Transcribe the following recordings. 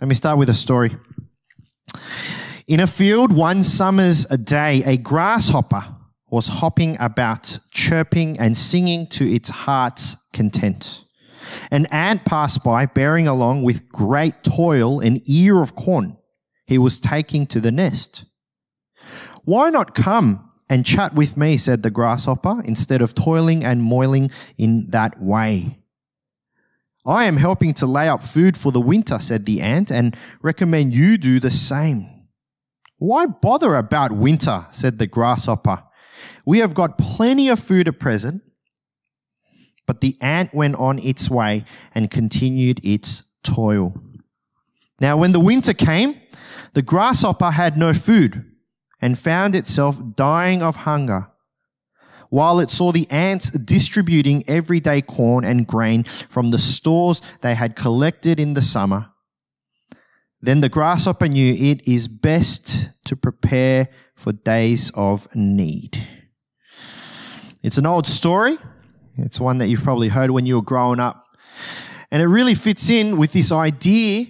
Let me start with a story. In a field one summer's day, a grasshopper was hopping about, chirping and singing to its heart's content. An ant passed by, bearing along with great toil an ear of corn he was taking to the nest. Why not come and chat with me, said the grasshopper, instead of toiling and moiling in that way? I am helping to lay up food for the winter, said the ant, and recommend you do the same. Why bother about winter, said the grasshopper. We have got plenty of food at present. But the ant went on its way and continued its toil. Now, when the winter came, the grasshopper had no food and found itself dying of hunger while it saw the ants distributing everyday corn and grain from the stores they had collected in the summer. Then the grasshopper knew it is best to prepare for days of need. It's an old story. It's one that you've probably heard when you were growing up. And it really fits in with this idea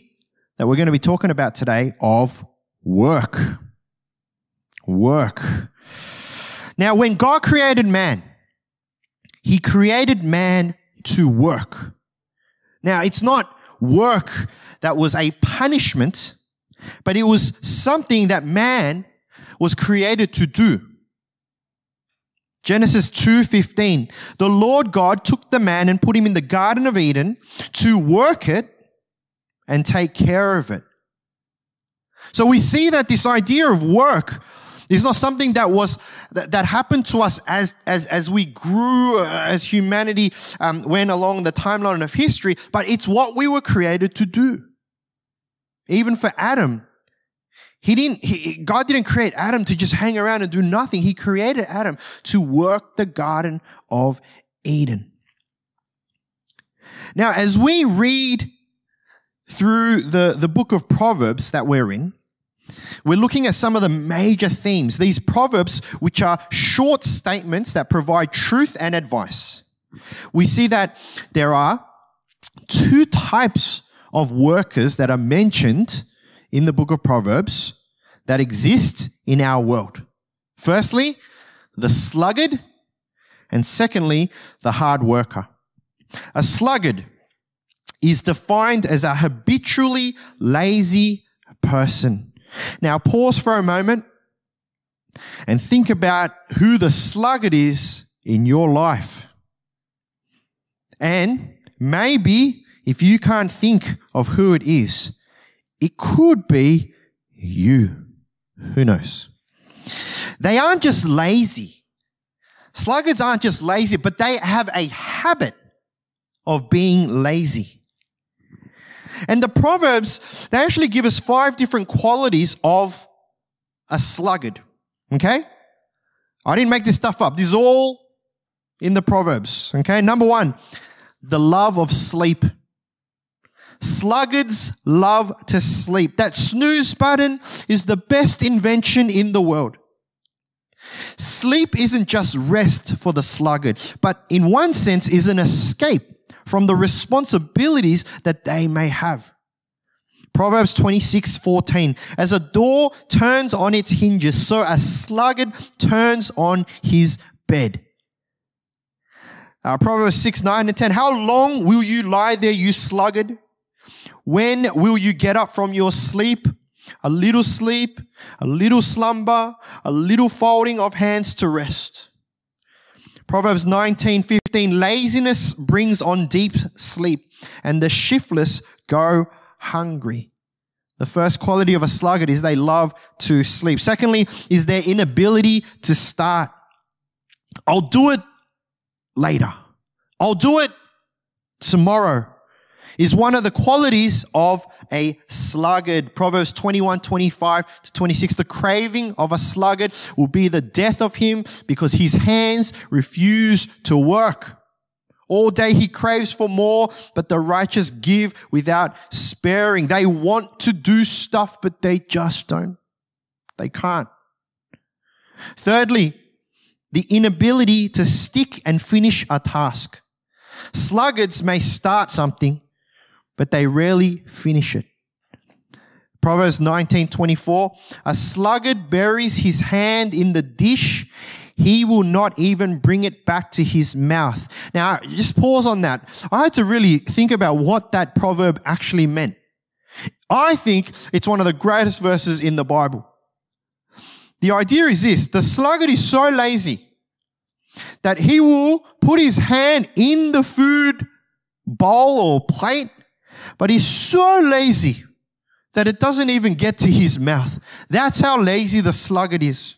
that we're going to be talking about today of work. Work. Now, when God created man, he created man to work. Now, it's not work that was a punishment, but it was something that man was created to do. Genesis 2:15 The Lord God took the man and put him in the garden of Eden to work it and take care of it. So we see that this idea of work is not something that was that, that happened to us as as as we grew uh, as humanity um, went along the timeline of history, but it's what we were created to do. Even for Adam, he didn't, he, God didn't create Adam to just hang around and do nothing. He created Adam to work the Garden of Eden. Now, as we read through the, the book of Proverbs that we're in, we're looking at some of the major themes. These proverbs, which are short statements that provide truth and advice. We see that there are two types of workers that are mentioned in the book of Proverbs that exist in our world. Firstly, the sluggard, and secondly, the hard worker. A sluggard is defined as a habitually lazy person. Now, pause for a moment and think about who the sluggard is in your life. And maybe if you can't think of who it is, it could be you. Who knows? They aren't just lazy. Sluggards aren't just lazy, but they have a habit of being lazy. And the Proverbs, they actually give us five different qualities of a sluggard. Okay? I didn't make this stuff up. This is all in the Proverbs. Okay? Number one, the love of sleep. Sluggards love to sleep. That snooze button is the best invention in the world. Sleep isn't just rest for the sluggard, but in one sense is an escape from the responsibilities that they may have. Proverbs 26, 14. As a door turns on its hinges, so a sluggard turns on his bed. Uh, Proverbs 6, 9 and 10. How long will you lie there, you sluggard? When will you get up from your sleep? A little sleep, a little slumber, a little folding of hands to rest. Proverbs 19, 15. Laziness brings on deep sleep and the shiftless go hungry. The first quality of a sluggard is they love to sleep. Secondly, is their inability to start. I'll do it later. I'll do it tomorrow is one of the qualities of a sluggard. Proverbs 21, 25 to 26. The craving of a sluggard will be the death of him because his hands refuse to work. All day he craves for more, but the righteous give without sparing. They want to do stuff, but they just don't. They can't. Thirdly, the inability to stick and finish a task. Sluggards may start something, but they rarely finish it. Proverbs 19:24 A sluggard buries his hand in the dish he will not even bring it back to his mouth. Now, just pause on that. I had to really think about what that proverb actually meant. I think it's one of the greatest verses in the Bible. The idea is this the sluggard is so lazy that he will put his hand in the food bowl or plate, but he's so lazy that it doesn't even get to his mouth. That's how lazy the sluggard is.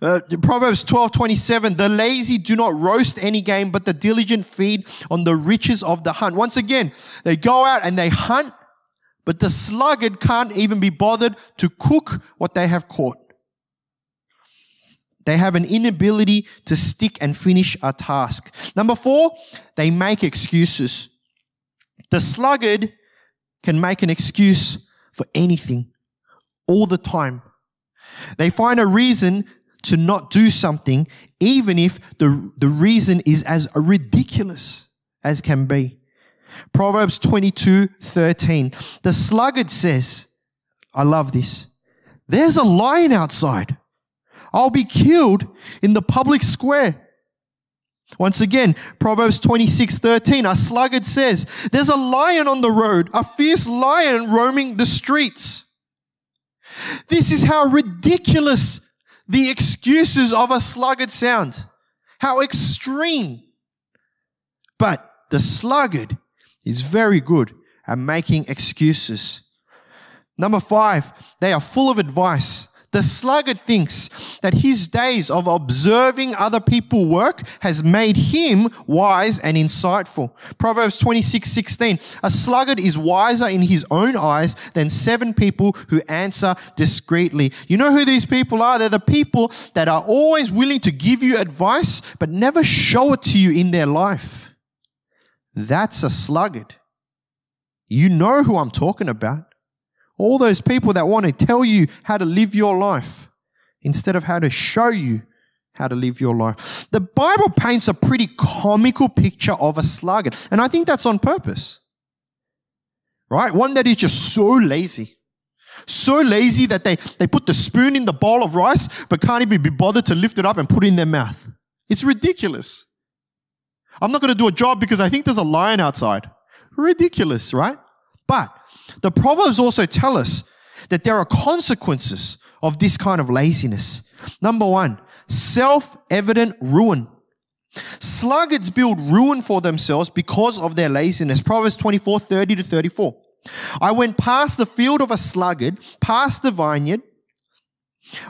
Uh, Proverbs 12, 27, the lazy do not roast any game, but the diligent feed on the riches of the hunt. Once again, they go out and they hunt, but the sluggard can't even be bothered to cook what they have caught. They have an inability to stick and finish a task. Number four, they make excuses. The sluggard can make an excuse for anything all the time. They find a reason to not do something, even if the, the reason is as ridiculous as can be. Proverbs 22 13. The sluggard says, I love this. There's a lion outside. I'll be killed in the public square. Once again, Proverbs 26 13. A sluggard says, There's a lion on the road, a fierce lion roaming the streets. This is how ridiculous the excuses of a sluggard sound. How extreme. But the sluggard is very good at making excuses. Number five, they are full of advice. The sluggard thinks that his days of observing other people work has made him wise and insightful. Proverbs 26, 16. A sluggard is wiser in his own eyes than seven people who answer discreetly. You know who these people are? They're the people that are always willing to give you advice, but never show it to you in their life. That's a sluggard. You know who I'm talking about. All those people that want to tell you how to live your life instead of how to show you how to live your life. The Bible paints a pretty comical picture of a sluggard, and I think that's on purpose. Right? One that is just so lazy. So lazy that they, they put the spoon in the bowl of rice, but can't even be bothered to lift it up and put it in their mouth. It's ridiculous. I'm not going to do a job because I think there's a lion outside. Ridiculous, right? But the Proverbs also tell us that there are consequences of this kind of laziness. Number one, self-evident ruin. Sluggards build ruin for themselves because of their laziness. Proverbs 24, 30 to 34. I went past the field of a sluggard, past the vineyard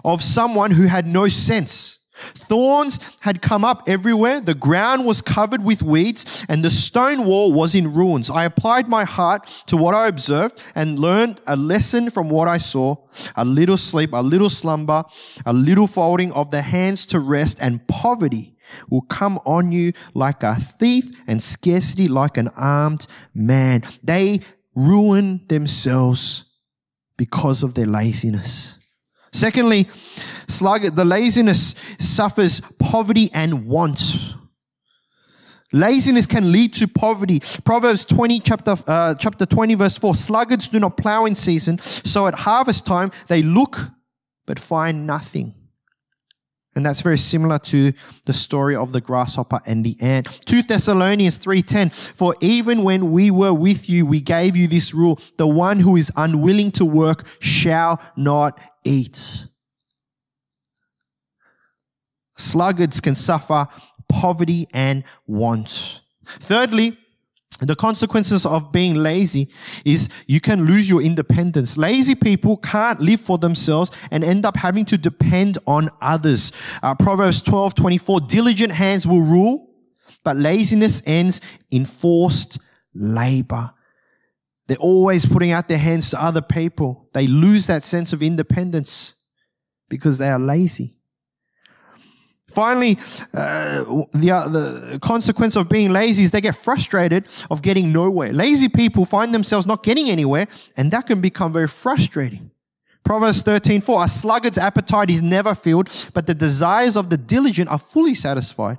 of someone who had no sense. Thorns had come up everywhere. The ground was covered with weeds and the stone wall was in ruins. I applied my heart to what I observed and learned a lesson from what I saw. A little sleep, a little slumber, a little folding of the hands to rest and poverty will come on you like a thief and scarcity like an armed man. They ruin themselves because of their laziness. Secondly, slug, the laziness suffers poverty and want. Laziness can lead to poverty. Proverbs 20, chapter, uh, chapter 20, verse 4. Sluggards do not plow in season, so at harvest time they look but find nothing. And that's very similar to the story of the grasshopper and the ant. 2 Thessalonians 3:10 For even when we were with you we gave you this rule the one who is unwilling to work shall not eat. Sluggards can suffer poverty and want. Thirdly, the consequences of being lazy is you can lose your independence. Lazy people can't live for themselves and end up having to depend on others. Uh, Proverbs 12, 24, diligent hands will rule, but laziness ends in forced labor. They're always putting out their hands to other people. They lose that sense of independence because they are lazy. Finally, uh, the, uh, the consequence of being lazy is they get frustrated of getting nowhere. Lazy people find themselves not getting anywhere, and that can become very frustrating. Proverbs 13, 4, a sluggard's appetite is never filled, but the desires of the diligent are fully satisfied.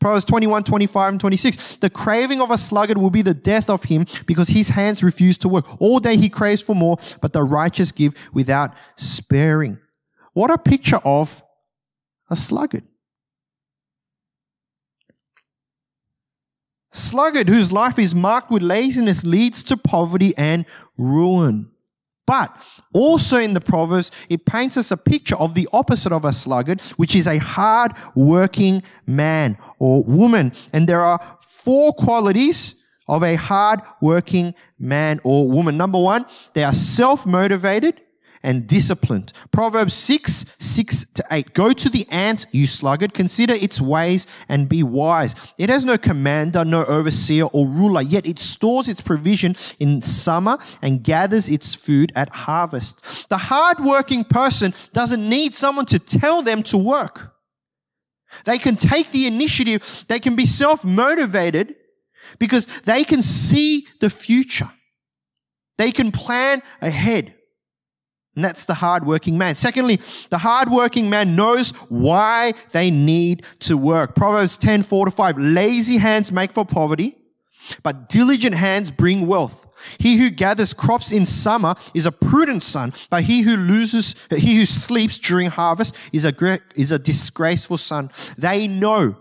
Proverbs 21, 25, and 26. The craving of a sluggard will be the death of him because his hands refuse to work. All day he craves for more, but the righteous give without sparing. What a picture of a sluggard. Sluggard, whose life is marked with laziness, leads to poverty and ruin. But also in the Proverbs, it paints us a picture of the opposite of a sluggard, which is a hard working man or woman. And there are four qualities of a hard working man or woman. Number one, they are self motivated and disciplined. Proverbs 6, 6 to 8. Go to the ant, you sluggard. Consider its ways and be wise. It has no commander, no overseer or ruler, yet it stores its provision in summer and gathers its food at harvest. The hardworking person doesn't need someone to tell them to work. They can take the initiative. They can be self motivated because they can see the future. They can plan ahead. And that's the hardworking man. Secondly, the hardworking man knows why they need to work. Proverbs 10, 4 to 5. Lazy hands make for poverty, but diligent hands bring wealth. He who gathers crops in summer is a prudent son, but he who loses, he who sleeps during harvest is a, is a disgraceful son. They know.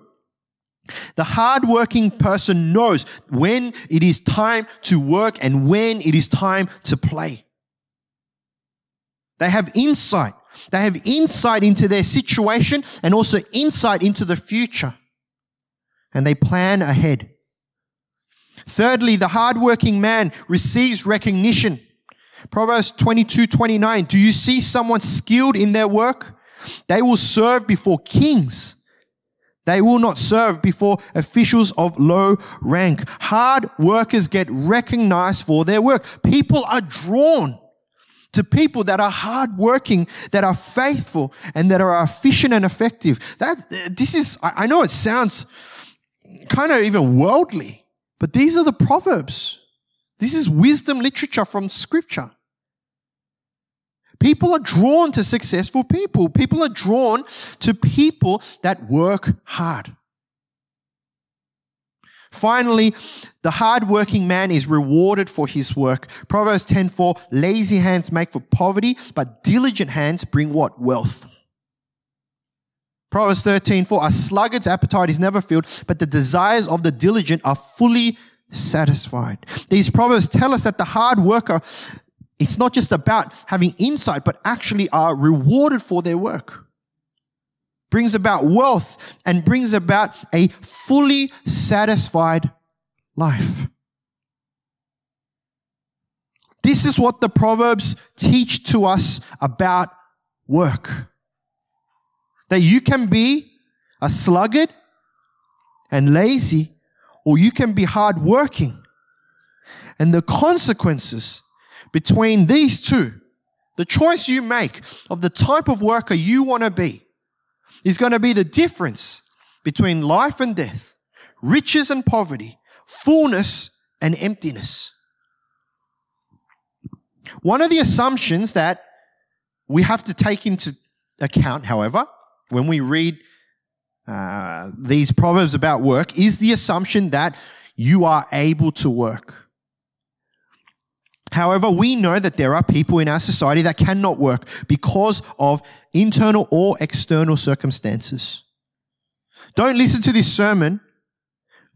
The hardworking person knows when it is time to work and when it is time to play. They have insight. They have insight into their situation and also insight into the future. And they plan ahead. Thirdly, the hardworking man receives recognition. Proverbs 22, 29. Do you see someone skilled in their work? They will serve before kings. They will not serve before officials of low rank. Hard workers get recognized for their work. People are drawn to people that are hardworking, that are faithful, and that are efficient and effective. That this is, I know it sounds kind of even worldly, but these are the proverbs. This is wisdom literature from scripture. People are drawn to successful people. People are drawn to people that work hard. Finally, the hardworking man is rewarded for his work. Proverbs 10:4, lazy hands make for poverty, but diligent hands bring what? Wealth. Proverbs 13:4, a sluggard's appetite is never filled, but the desires of the diligent are fully satisfied. These proverbs tell us that the hard worker, it's not just about having insight, but actually are rewarded for their work brings about wealth, and brings about a fully satisfied life. This is what the Proverbs teach to us about work. That you can be a sluggard and lazy, or you can be hardworking. And the consequences between these two, the choice you make of the type of worker you want to be, is going to be the difference between life and death, riches and poverty, fullness and emptiness. One of the assumptions that we have to take into account, however, when we read uh, these proverbs about work, is the assumption that you are able to work. However, we know that there are people in our society that cannot work because of internal or external circumstances. Don't listen to this sermon.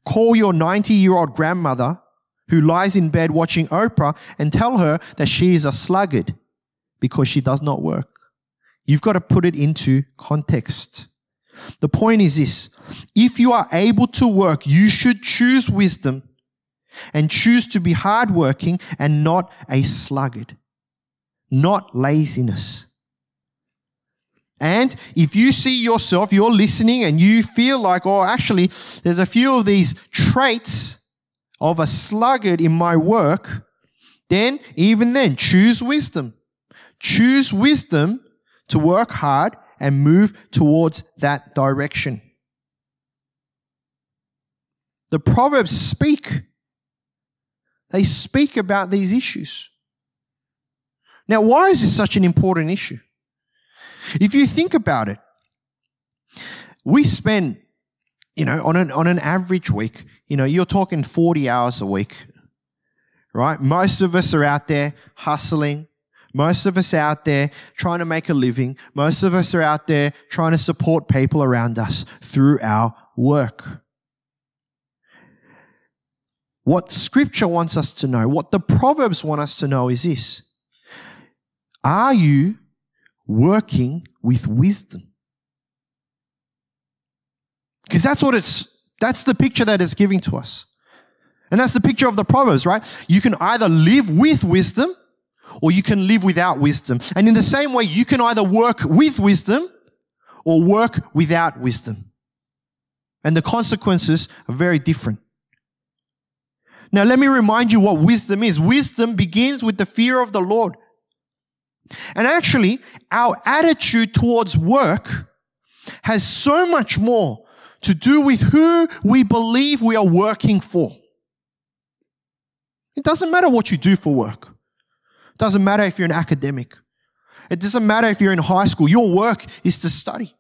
Call your 90 year old grandmother who lies in bed watching Oprah and tell her that she is a sluggard because she does not work. You've got to put it into context. The point is this. If you are able to work, you should choose wisdom and choose to be hardworking and not a sluggard, not laziness. And if you see yourself, you're listening and you feel like, oh, actually, there's a few of these traits of a sluggard in my work, then even then, choose wisdom. Choose wisdom to work hard and move towards that direction. The Proverbs speak they speak about these issues. Now, why is this such an important issue? If you think about it, we spend you know, on an, on an average week, you know, you're talking 40 hours a week, right? Most of us are out there hustling. Most of us out there trying to make a living. Most of us are out there trying to support people around us through our work. What scripture wants us to know, what the Proverbs want us to know is this. Are you working with wisdom? Because that's what it's, that's the picture that it's giving to us. And that's the picture of the Proverbs, right? You can either live with wisdom or you can live without wisdom. And in the same way, you can either work with wisdom or work without wisdom. And the consequences are very different. Now, let me remind you what wisdom is. Wisdom begins with the fear of the Lord. And actually, our attitude towards work has so much more to do with who we believe we are working for. It doesn't matter what you do for work. It doesn't matter if you're an academic. It doesn't matter if you're in high school. Your work is to study.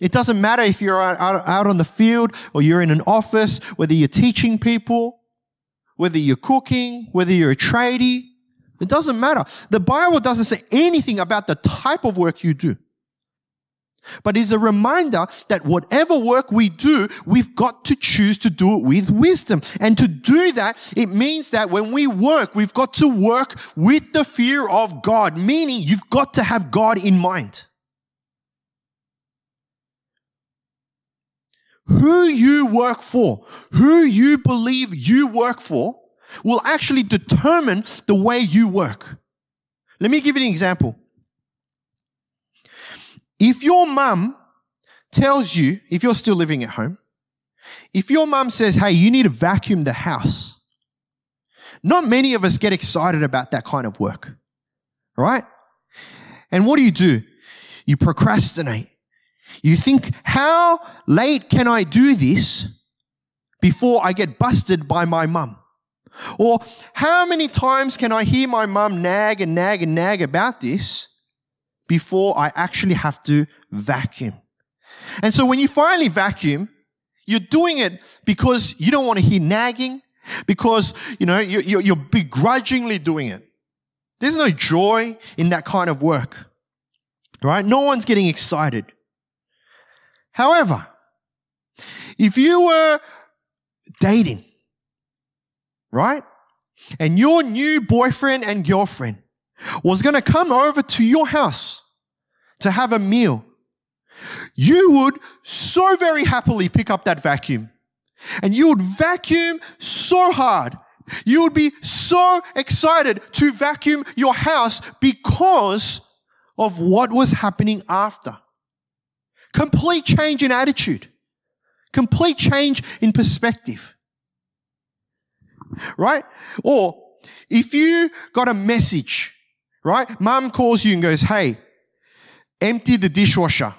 It doesn't matter if you're out, on the field or you're in an office, whether you're teaching people whether you're cooking, whether you're a tradie, it doesn't matter. The Bible doesn't say anything about the type of work you do. But it's a reminder that whatever work we do, we've got to choose to do it with wisdom. And to do that, it means that when we work, we've got to work with the fear of God, meaning you've got to have God in mind. Who you work for, who you believe you work for, will actually determine the way you work. Let me give you an example. If your mum tells you, if you're still living at home, if your mum says, hey, you need to vacuum the house, not many of us get excited about that kind of work, right? And what do you do? You procrastinate. You think, how late can I do this before I get busted by my mum? Or how many times can I hear my mum nag and nag and nag about this before I actually have to vacuum? And so when you finally vacuum, you're doing it because you don't want to hear nagging, because, you know, you're, you're begrudgingly doing it. There's no joy in that kind of work, right? No one's getting excited. However, if you were dating, right? And your new boyfriend and girlfriend was going to come over to your house to have a meal, you would so very happily pick up that vacuum and you would vacuum so hard. You would be so excited to vacuum your house because of what was happening after. Complete change in attitude. Complete change in perspective. Right? Or if you got a message, right? Mom calls you and goes, Hey, empty the dishwasher.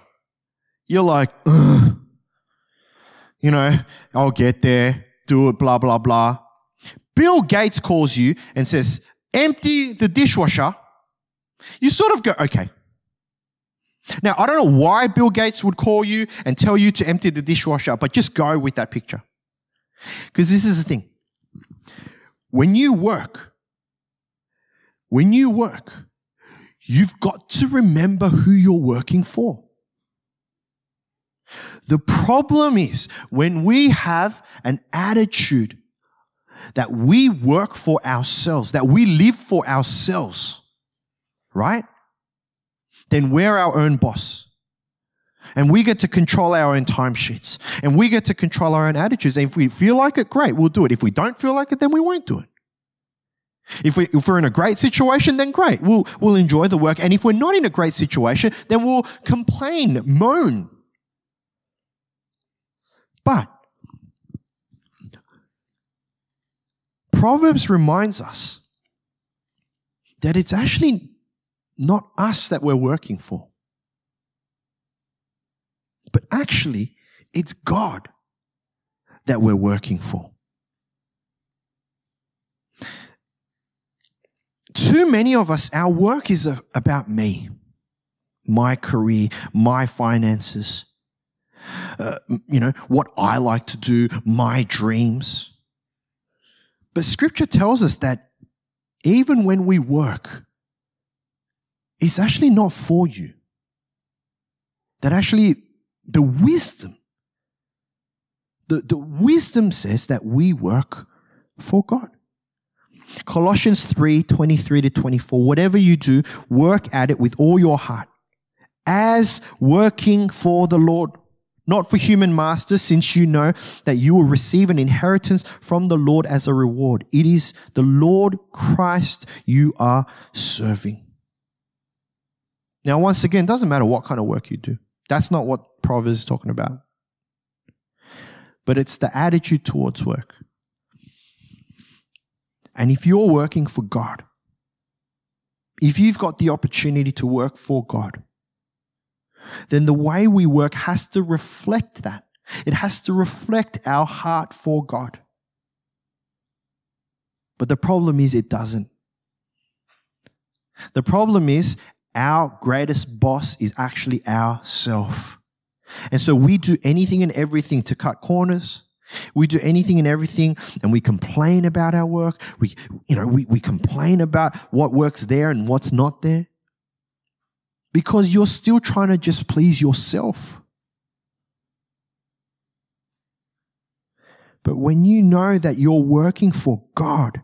You're like, Ugh. you know, I'll get there, do it, blah, blah, blah. Bill Gates calls you and says, empty the dishwasher. You sort of go, okay, now, I don't know why Bill Gates would call you and tell you to empty the dishwasher, but just go with that picture. Because this is the thing. When you work, when you work, you've got to remember who you're working for. The problem is when we have an attitude that we work for ourselves, that we live for ourselves, right? Then we're our own boss. And we get to control our own timesheets. And we get to control our own attitudes. And if we feel like it, great, we'll do it. If we don't feel like it, then we won't do it. If, we, if we're in a great situation, then great, we'll, we'll enjoy the work. And if we're not in a great situation, then we'll complain, moan. But Proverbs reminds us that it's actually not us that we're working for. But actually, it's God that we're working for. Too many of us, our work is about me, my career, my finances. uh, you know, what I like to do, my dreams. But scripture tells us that even when we work, it's actually not for you. That actually the wisdom, the, the wisdom says that we work for God. Colossians 3 23 to 24. Whatever you do, work at it with all your heart, as working for the Lord, not for human masters, since you know that you will receive an inheritance from the Lord as a reward. It is the Lord Christ you are serving. Now, once again, it doesn't matter what kind of work you do. That's not what Proverbs is talking about. But it's the attitude towards work. And if you're working for God, if you've got the opportunity to work for God, then the way we work has to reflect that. It has to reflect our heart for God. But the problem is, it doesn't. The problem is, our greatest boss is actually ourself. And so we do anything and everything to cut corners, we do anything and everything and we complain about our work. We, you know, we, we complain about what works there and what's not there because you're still trying to just please yourself. But when you know that you're working for God,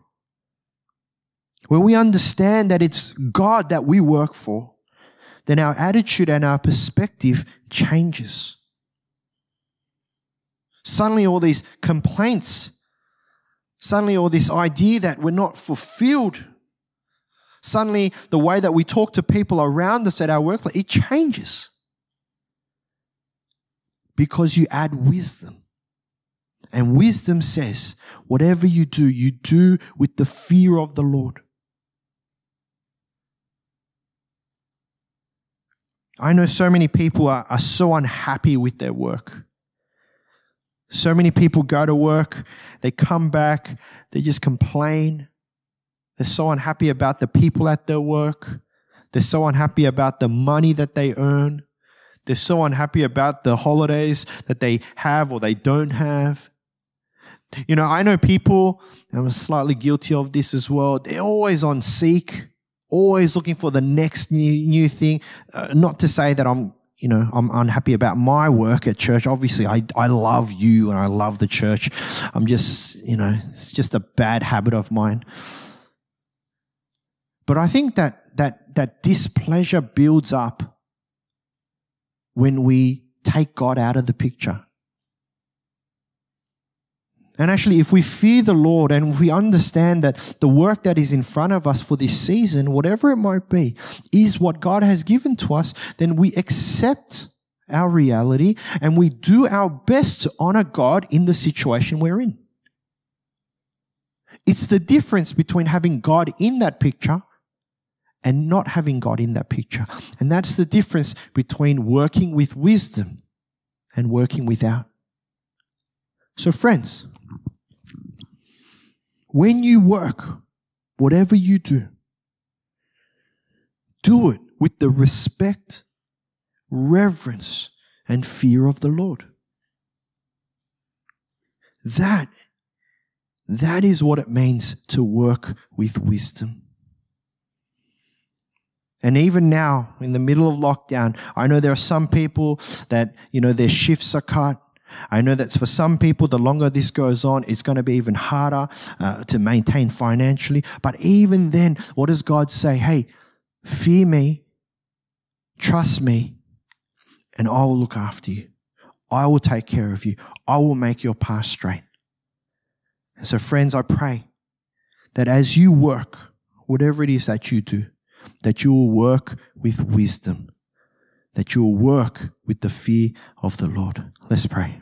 when we understand that it's God that we work for, then our attitude and our perspective changes. Suddenly, all these complaints, suddenly, all this idea that we're not fulfilled, suddenly, the way that we talk to people around us at our workplace, it changes. Because you add wisdom. And wisdom says, whatever you do, you do with the fear of the Lord. I know so many people are, are so unhappy with their work. So many people go to work, they come back, they just complain. They're so unhappy about the people at their work. They're so unhappy about the money that they earn. They're so unhappy about the holidays that they have or they don't have. You know, I know people, I'm slightly guilty of this as well. They're always on seek, always looking for the next new, new thing. Uh, not to say that I'm you know, I'm unhappy about my work at church. Obviously, I, I love you and I love the church. I'm just, you know, it's just a bad habit of mine. But I think that, that, that displeasure builds up when we take God out of the picture. And actually, if we fear the Lord and we understand that the work that is in front of us for this season, whatever it might be, is what God has given to us, then we accept our reality and we do our best to honor God in the situation we're in. It's the difference between having God in that picture and not having God in that picture. And that's the difference between working with wisdom and working without. So, friends, when you work, whatever you do, do it with the respect, reverence, and fear of the Lord. That, that is what it means to work with wisdom. And even now, in the middle of lockdown, I know there are some people that, you know, their shifts are cut. I know that for some people, the longer this goes on, it's going to be even harder uh, to maintain financially. But even then, what does God say? Hey, fear me, trust me, and I will look after you. I will take care of you. I will make your path straight. And so, friends, I pray that as you work, whatever it is that you do, that you will work with wisdom, that you will work with the fear of the Lord. Let's pray.